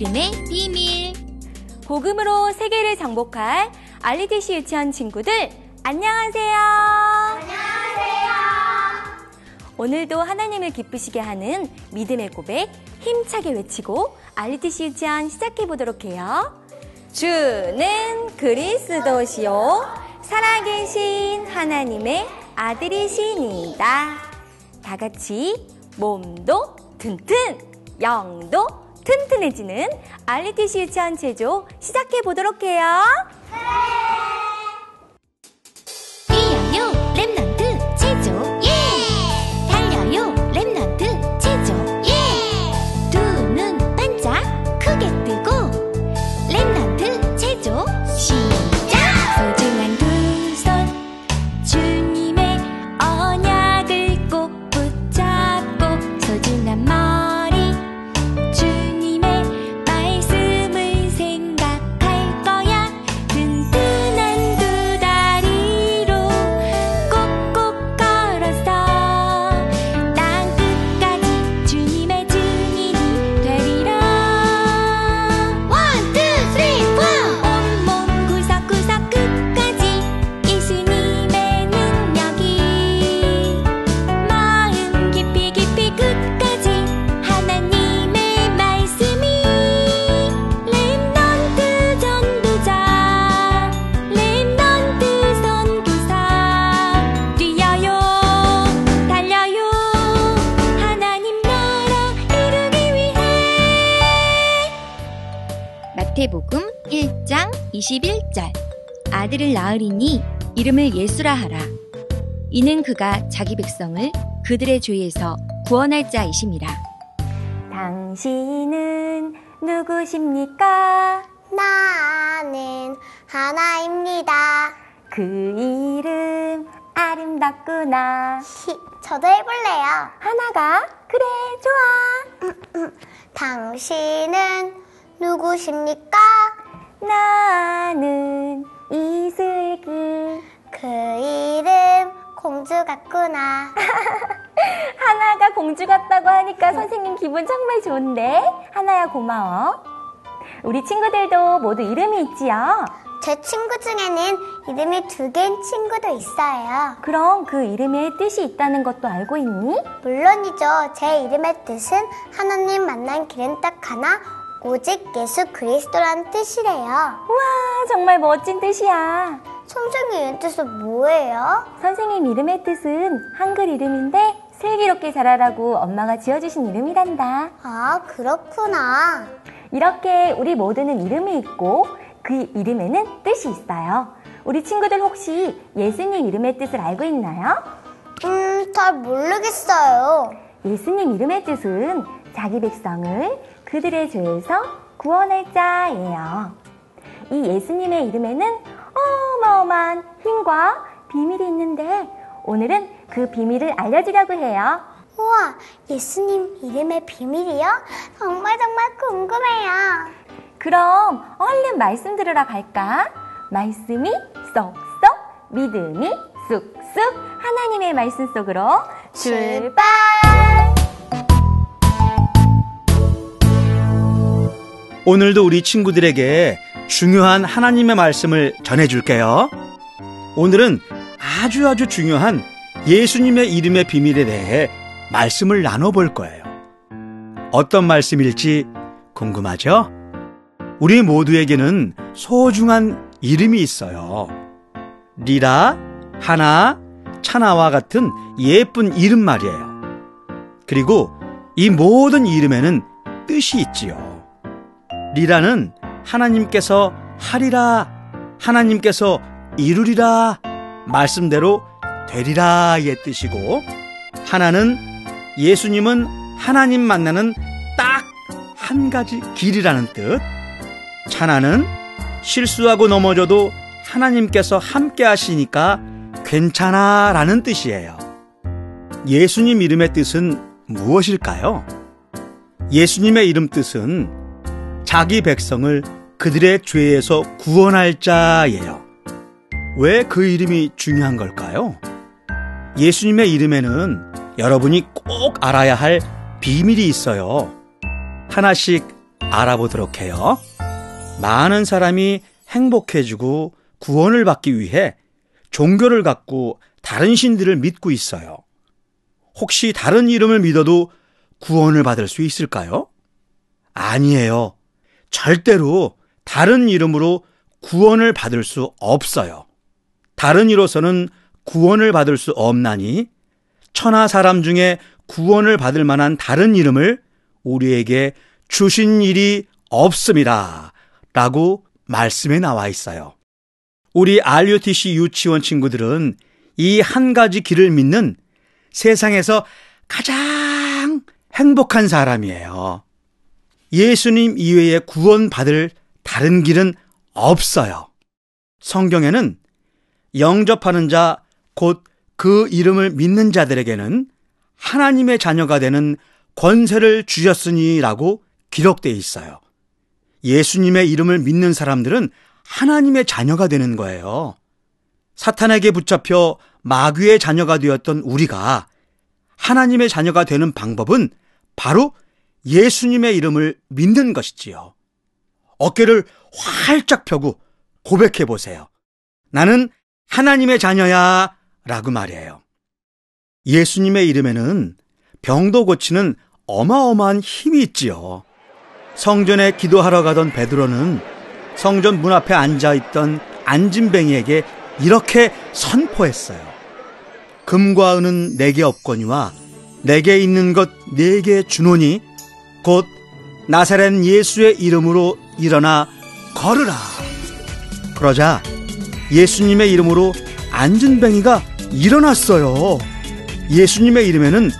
이름의 비밀. 복음으로 세계를 정복할 알리티시 유치원 친구들, 안녕하세요. 안녕하세요. 오늘도 하나님을 기쁘시게 하는 믿음의 고백 힘차게 외치고 알리티시 유치원 시작해 보도록 해요. 주는 그리스도시요. 살아계신 하나님의 아들이시니다. 다 같이 몸도 튼튼, 영도 튼튼해지는 알리티 시 유치원 제조 시작해 보도록 해요. 아들을 낳으리니 이름을 예수라 하라 이는 그가 자기 백성을 그들의 죄에서 구원할 자이심이라 당신은 누구십니까? 나는 하나입니다. 그 이름 아름답구나. 히, 저도 해볼래요. 하나가 그래 좋아. 당신은 누구십니까? 나는 이슬기. 그 이름 공주 같구나. 하나가 공주 같다고 하니까 선생님 기분 정말 좋은데? 하나야 고마워. 우리 친구들도 모두 이름이 있지요? 제 친구 중에는 이름이 두 개인 친구도 있어요. 그럼 그 이름에 뜻이 있다는 것도 알고 있니? 물론이죠. 제 이름의 뜻은 하나님 만난 길은 딱 하나, 오직 예수 그리스도라는 뜻이래요. 우와, 정말 멋진 뜻이야. 선생님 뜻은 뭐예요? 선생님 이름의 뜻은 한글 이름인데 슬기롭게 자라라고 엄마가 지어주신 이름이란다. 아, 그렇구나. 이렇게 우리 모두는 이름이 있고 그 이름에는 뜻이 있어요. 우리 친구들 혹시 예수님 이름의 뜻을 알고 있나요? 음, 잘 모르겠어요. 예수님 이름의 뜻은 자기 백성을 그들의 죄에서 구원할 자예요. 이 예수님의 이름에는 어마어마한 힘과 비밀이 있는데 오늘은 그 비밀을 알려주려고 해요. 우와, 예수님 이름의 비밀이요? 정말 정말 궁금해요. 그럼 얼른 말씀 들으러 갈까? 말씀이 쏙쏙, 믿음이 쑥쑥 하나님의 말씀 속으로 출발! 오늘도 우리 친구들에게 중요한 하나님의 말씀을 전해줄게요. 오늘은 아주 아주 중요한 예수님의 이름의 비밀에 대해 말씀을 나눠볼 거예요. 어떤 말씀일지 궁금하죠? 우리 모두에게는 소중한 이름이 있어요. 리라, 하나, 차나와 같은 예쁜 이름 말이에요. 그리고 이 모든 이름에는 뜻이 있지요. 리라는 하나님께서 하리라, 하나님께서 이루리라, 말씀대로 되리라의 뜻이고, 하나는 예수님은 하나님 만나는 딱 한 가지 길이라는 뜻, 차나는 실수하고 넘어져도 하나님께서 함께 하시니까 괜찮아 라는 뜻이에요. 예수님 이름의 뜻은 무엇일까요? 예수님의 이름 뜻은 자기 백성을 그들의 죄에서 구원할 자예요. 왜 그 이름이 중요한 걸까요? 예수님의 이름에는 여러분이 꼭 알아야 할 비밀이 있어요. 하나씩 알아보도록 해요. 많은 사람이 행복해지고 구원을 받기 위해 종교를 갖고 다른 신들을 믿고 있어요. 혹시 다른 이름을 믿어도 구원을 받을 수 있을까요? 아니에요. 절대로 다른 이름으로 구원을 받을 수 없어요. 다른 이로서는 구원을 받을 수 없나니 천하 사람 중에 구원을 받을 만한 다른 이름을 우리에게 주신 일이 없습니다. 라고 말씀에 나와 있어요. 우리 RUTC 유치원 친구들은 이 한 가지 길을 믿는 세상에서 가장 행복한 사람이에요. 예수님 이외에 구원받을 다른 길은 없어요. 성경에는 영접하는 자, 곧 그 이름을 믿는 자들에게는 하나님의 자녀가 되는 권세를 주셨으니라고 기록되어 있어요. 예수님의 이름을 믿는 사람들은 하나님의 자녀가 되는 거예요. 사탄에게 붙잡혀 마귀의 자녀가 되었던 우리가 하나님의 자녀가 되는 방법은 바로 예수님의 이름을 믿는 것이지요. 어깨를 활짝 펴고 고백해 보세요. 나는 하나님의 자녀야 라고 말이에요. 예수님의 이름에는 병도 고치는 어마어마한 힘이 있지요. 성전에 기도하러 가던 베드로는 성전 문 앞에 앉아 있던 안진뱅이에게 이렇게 선포했어요. 금과 은은 내게 없거니와 내게 있는 것 내게 주노니 곧 나사렛 예수의 이름으로 일어나 걸으라. 그러자 예수님의 이름으로 안진뱅이가 일어났어요. 예수님의 이름에는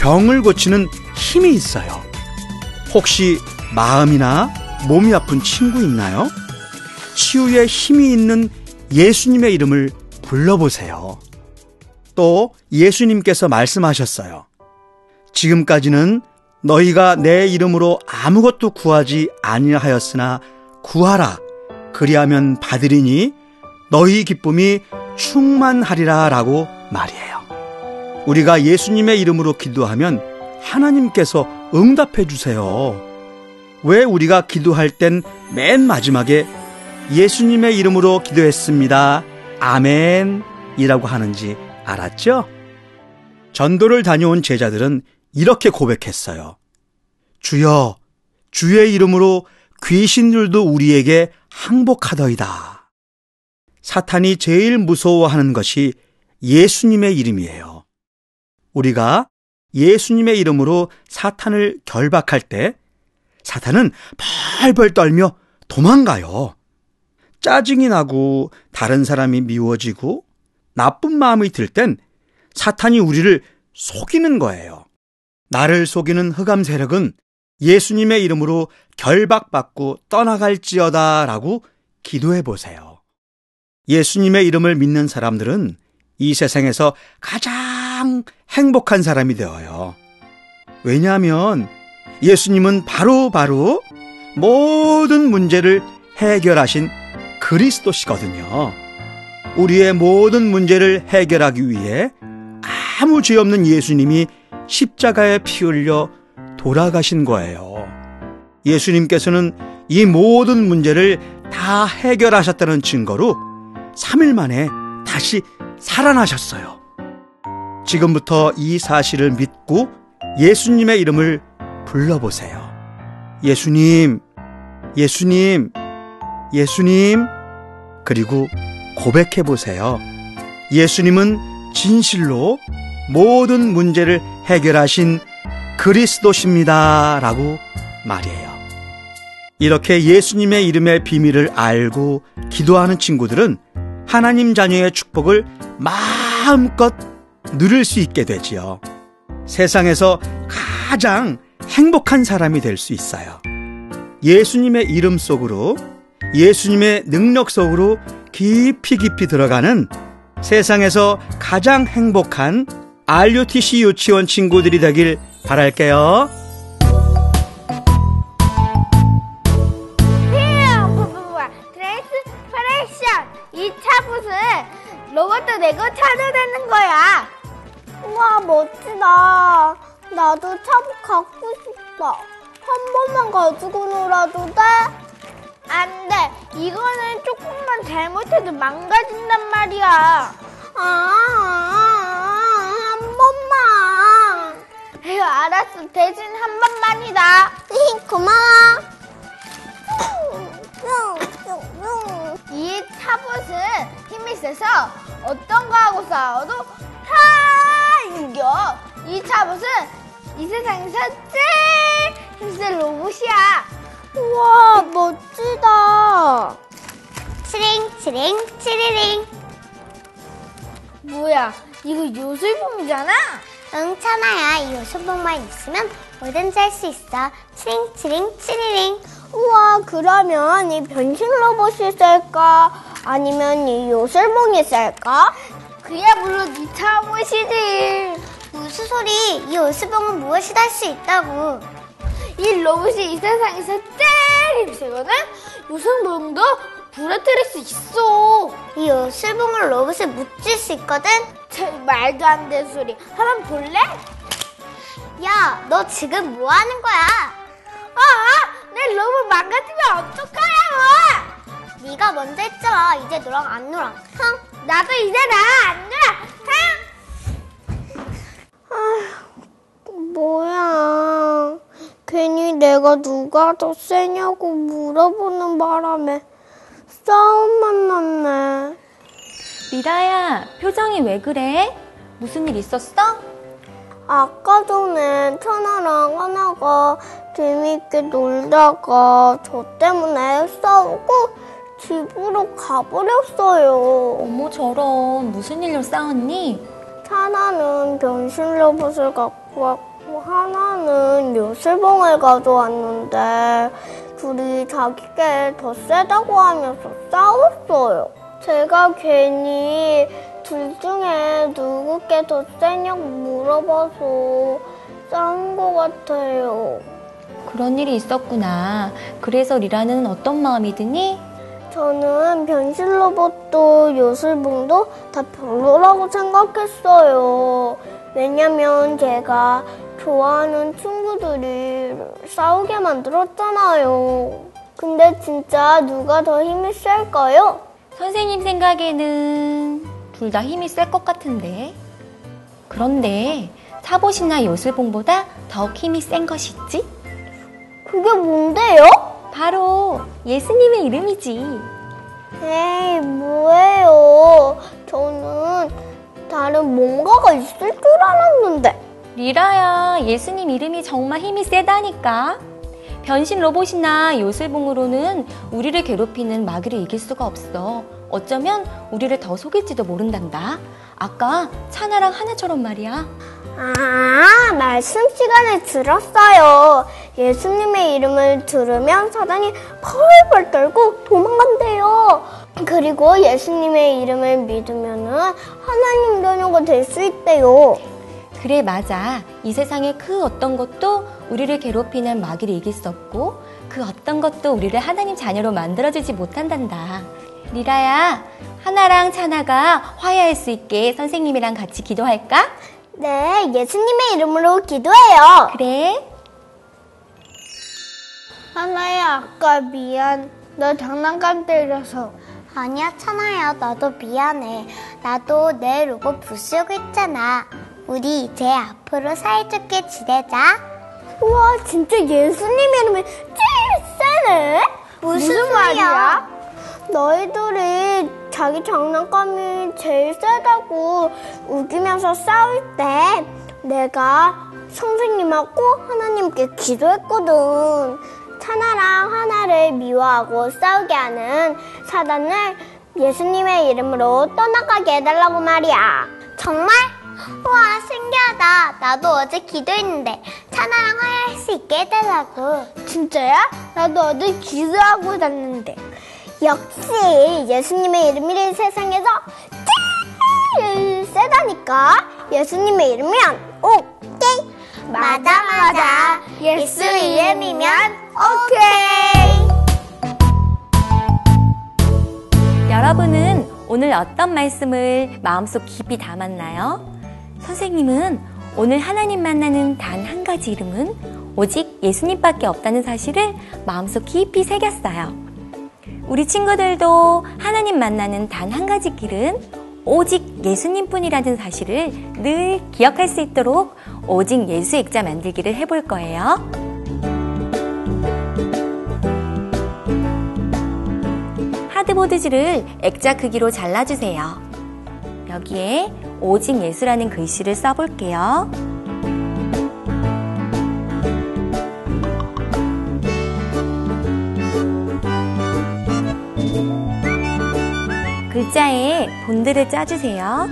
병을 고치는 힘이 있어요. 혹시 마음이나 몸이 아픈 친구 있나요? 치유에 힘이 있는 예수님의 이름을 불러보세요. 또 예수님께서 말씀하셨어요. 지금까지는 너희가 내 이름으로 아무것도 구하지 아니하였으나 구하라. 그리하면 받으리니 너희 기쁨이 충만하리라 라고 말이에요. 우리가 예수님의 이름으로 기도하면 하나님께서 응답해 주세요. 왜 우리가 기도할 땐 맨 마지막에 예수님의 이름으로 기도했습니다. 아멘. 이라고 하는지 알았죠? 전도를 다녀온 제자들은 이렇게 고백했어요. 주여, 주의 이름으로 귀신들도 우리에게 항복하더이다. 사탄이 제일 무서워하는 것이 예수님의 이름이에요. 우리가 예수님의 이름으로 사탄을 결박할 때 사탄은 벌벌 떨며 도망가요. 짜증이 나고 다른 사람이 미워지고 나쁜 마음이 들 땐 사탄이 우리를 속이는 거예요. 나를 속이는 흑암 세력은 예수님의 이름으로 결박받고 떠나갈지어다 라고 기도해 보세요. 예수님의 이름을 믿는 사람들은 이 세상에서 가장 행복한 사람이 되어요. 왜냐하면 예수님은 바로 바로 모든 문제를 해결하신 그리스도시거든요. 우리의 모든 문제를 해결하기 위해 아무 죄 없는 예수님이 십자가에 피 흘려 돌아가신 거예요. 예수님께서는 이 모든 문제를 다 해결하셨다는 증거로 3일 만에 다시 살아나셨어요. 지금부터 이 사실을 믿고 예수님의 이름을 불러보세요. 예수님, 예수님, 예수님, 그리고 고백해 보세요. 예수님은 진실로 모든 문제를 해결하신 그리스도십니다. 라고 말이에요. 이렇게 예수님의 이름의 비밀을 알고 기도하는 친구들은 하나님 자녀의 축복을 마음껏 누릴 수 있게 되지요. 세상에서 가장 행복한 사람이 될 수 있어요. 예수님의 이름 속으로, 예수님의 능력 속으로 깊이 깊이 들어가는 세상에서 가장 행복한 RUTC 유치원 친구들이 되길 바랄게요. 트랜스퍼레이션 2차 부스 로봇 내고 찾아내는 거야. 우와 멋지다. 나도 차 갖고 싶다. 한 번만 가지고 놀아도 돼? 안 돼. 이거는 조금만 잘못해도 망가진단 말이야. 아, 에휴, 알았어. 대신 한 번만이다. 고마워. 이 타봇은 힘이 세서 어떤 거하고 싸워도 다 이겨. 이 타봇은 이 세상에서 제일 힘센 로봇이야. 우와, 멋지다. 치링, 치링, 치리링. 뭐야, 이거 요술봉이잖아? 응, 찬아야. 이 요술봉만 있으면 뭐든지 할 수 있어. 치링, 치링, 치리링. 우와, 그러면 이 변신 로봇이 셀까? 아니면 이 요술봉이 셀까? 그야 물론 이 타봇이지. 무슨 소리? 이 요술봉은 무엇이도 할수 있다고. 이 로봇이 이 세상에서 제일 힘세거든? 요술봉도 부러뜨릴 수 있어. 이 요술봉을 로봇에 묻힐 수 있거든? 제 말도 안 되는 소리. 한번 볼래? 야, 너 지금 뭐 하는 거야? 아, 내 로봇 망가지면 어떡하냐고! 네가 먼저 했잖아. 이제 너랑 안 놀아. 흥, 나도 이제 나안 놀아. 흥! 뭐야. 괜히 내가 누가 더 세냐고 물어보는 바람에 싸움만 났네. 리라야, 표정이 왜 그래? 무슨 일 있었어? 아까 전에 천아랑 하나가 재미있게 놀다가 저 때문에 싸우고 집으로 가버렸어요. 어머, 저런. 무슨 일로 싸웠니? 하나는 변신 로봇을 갖고 왔고 하나는 요술봉을 가져왔는데 둘이 자기게 더 세다고 하면서 싸웠어요. 제가 괜히 둘 중에 누구께 더 세냐고 물어봐서 싸운 것 같아요. 그런 일이 있었구나. 그래서 리라는 어떤 마음이 드니? 저는 변신 로봇도 요술봉도 다 별로라고 생각했어요. 왜냐면 제가 좋아하는 친구들이 싸우게 만들었잖아요. 근데 진짜 누가 더 힘이 셀까요? 선생님 생각에는 둘 다 힘이 셀 것 같은데. 그런데 타봇이나 요술봉보다 더욱 힘이 센 것이 있지? 그게 뭔데요? 바로 예수님의 이름이지. 에이, 뭐예 리라야, 예수님 이름이 정말 힘이 세다니까. 변신 로봇이나 요술봉으로는 우리를 괴롭히는 마귀를 이길 수가 없어. 어쩌면 우리를 더 속일지도 모른단다. 아까 차나랑 하나처럼 말이야. 아, 말씀 시간에 들었어요. 예수님의 이름을 들으면 사단이 펄펄 떨고 도망간대요. 그리고 예수님의 이름을 믿으면은 하나님 자녀가 될 수 있대요. 그래, 맞아. 이 세상에 그 어떤 것도 우리를 괴롭히는 마귀를 이길 수 없고, 그 어떤 것도 우리를 하나님 자녀로 만들어주지 못한단다. 리라야, 하나랑 차나가 화해할 수 있게 선생님이랑 같이 기도할까? 네, 예수님의 이름으로 기도해요. 그래. 하나야, 아까 미안. 너 장난감 때려서. 아니야, 천아야. 나도 미안해. 나도 내 로봇 부수고 있잖아. 우리 이제 앞으로 사이좋게 지내자. 우와, 진짜 예수님 이름이 제일 세네? 무슨, 말이야? 너희들이 자기 장난감이 제일 세다고 우기면서 싸울 때 내가 선생님하고 하나님께 기도했거든. 차나랑 하나를 미워하고 싸우게 하는 사단을 예수님의 이름으로 떠나가게 해달라고 말이야. 정말? 와, 신기하다. 나도 어제 기도했는데 차나랑 화해할 수 있게 해달라고. 진짜야? 나도 어제 기도하고 잤는데. 역시 예수님의 이름이 세상에서 제일 세다니까. 예수님의 이름이면 오케이. 맞아 맞아. 예수 이름이면 오케이. 여러분은 오늘 어떤 말씀을 마음속 깊이 담았나요? 선생님은 오늘 하나님 만나는 단 한 가지 이름은 오직 예수님밖에 없다는 사실을 마음속 깊이 새겼어요. 우리 친구들도 하나님 만나는 단 한 가지 길은 오직 예수님뿐이라는 사실을 늘 기억할 수 있도록 오직 예수 액자 만들기를 해볼 거예요. 하드보드지를 액자 크기로 잘라주세요. 여기에 오직 예수라는 글씨를 써볼게요. 글자에 본드를 짜주세요.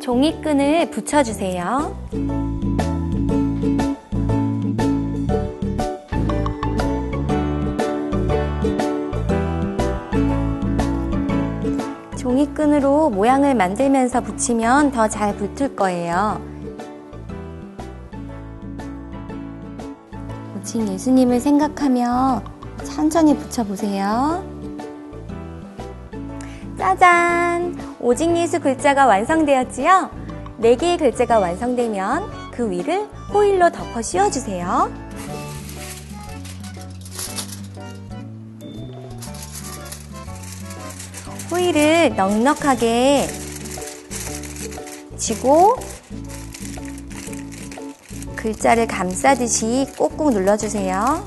종이끈을 붙여주세요. 종이끈으로 모양을 만들면서 붙이면 더 잘 붙을 거예요. 오직 예수님을 생각하며 천천히 붙여보세요. 짜잔! 오직 예수 글자가 완성되었지요? 4개의 글자가 완성되면 그 위를 호일로 덮어 씌워주세요. 호일을 넉넉하게 쥐고 글자를 감싸듯이 꼭꼭 눌러주세요.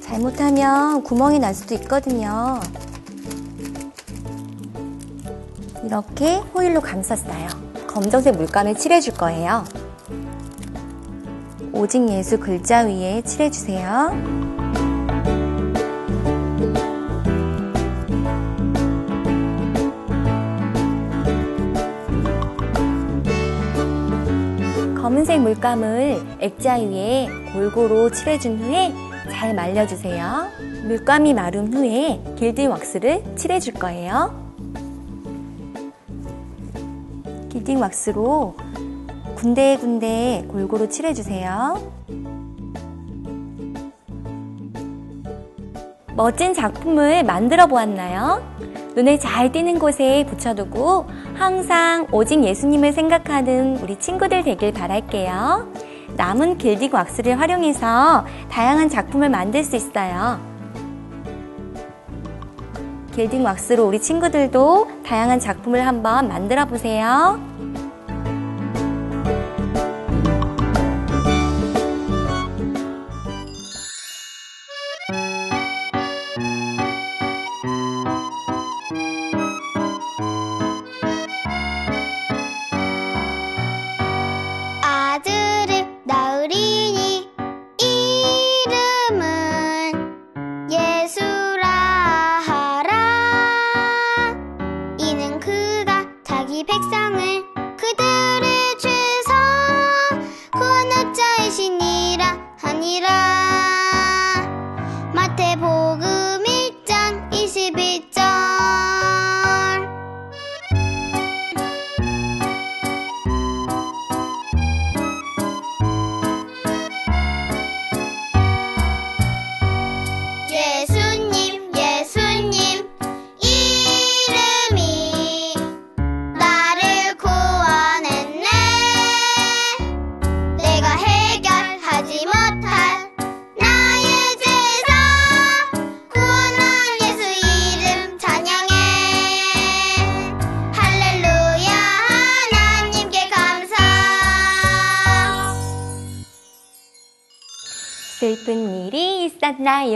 잘못하면 구멍이 날 수도 있거든요. 이렇게 호일로 감쌌어요. 검정색 물감을 칠해줄 거예요. 오직 예수 글자 위에 칠해주세요. 검은색 물감을 액자 위에 골고루 칠해준 후에 잘 말려주세요. 물감이 마른 후에 길드 왁스를 칠해줄 거예요. 길딩 왁스로 군데군데 골고루 칠해주세요. 멋진 작품을 만들어 보았나요? 눈에 잘 띄는 곳에 붙여두고 항상 오직 예수님을 생각하는 우리 친구들 되길 바랄게요. 남은 길딩 왁스를 활용해서 다양한 작품을 만들 수 있어요. 길딩 왁스로 우리 친구들도 다양한 작품을 한번 만들어 보세요.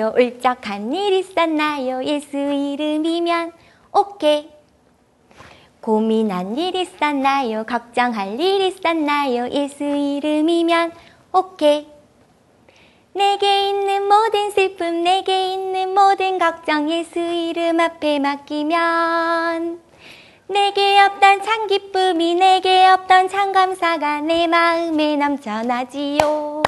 있었나요? 울적한 일 있었나요? 예수 이름이면 오케이. 고민한 일 있었나요? 걱정할 일 있었나요? 예수 이름이면 오케이. 내게 있는 모든 슬픔, 내게 있는 모든 걱정, 예수 이름 앞에 맡기면 내게 없던 참 기쁨이, 내게 없던 참 감사가 내 마음에 넘쳐나지요.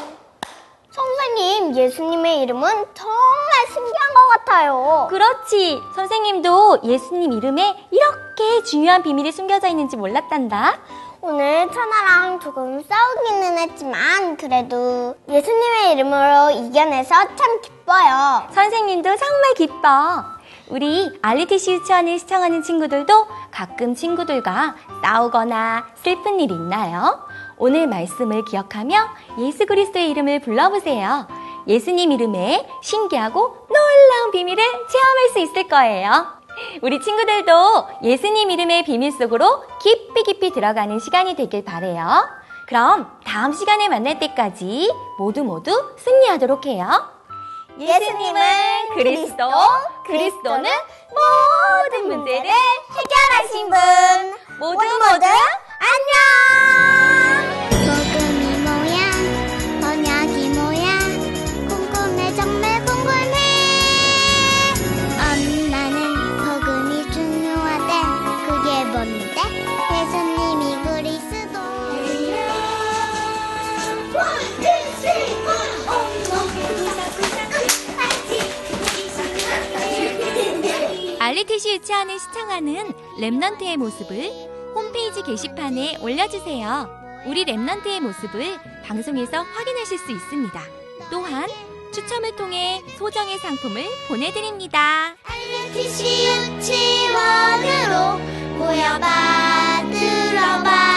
선생님, 예수님의 이름은 정말 신기한 것 같아요. 그렇지. 선생님도 예수님 이름에 이렇게 중요한 비밀이 숨겨져 있는지 몰랐단다. 오늘 천하랑 조금 싸우기는 했지만 그래도 예수님의 이름으로 이겨내서 참 기뻐요. 선생님도 정말 기뻐. 우리 알리티시 유치원을 시청하는 친구들도 가끔 친구들과 싸우거나 슬픈 일 있나요? 오늘 말씀을 기억하며 예수 그리스도의 이름을 불러보세요. 예수님 이름에 신기하고 놀라운 비밀을 체험할 수 있을 거예요. 우리 친구들도 예수님 이름의 비밀 속으로 깊이 깊이 들어가는 시간이 되길 바래요. 그럼 다음 시간에 만날 때까지 모두 모두 승리하도록 해요. 예수님은 그리스도, 그리스도는 모든 문제를 해결하신 분. 모두 모두 안녕! 복음이 뭐야? 언약이 뭐야? 궁금해 정말 궁금해. 엄마는 복음이 중요하대. 그게 뭔데? 예수님이 그리스도. RUTC 유치원을 시청하는 remnant의 모습을 홈페이지 게시판에 올려주세요. 우리 remnant의 모습을 방송에서 확인하실 수 있습니다. 또한 추첨을 통해 소정의 상품을 보내드립니다. RUTC 유치원으로 모여봐 들어봐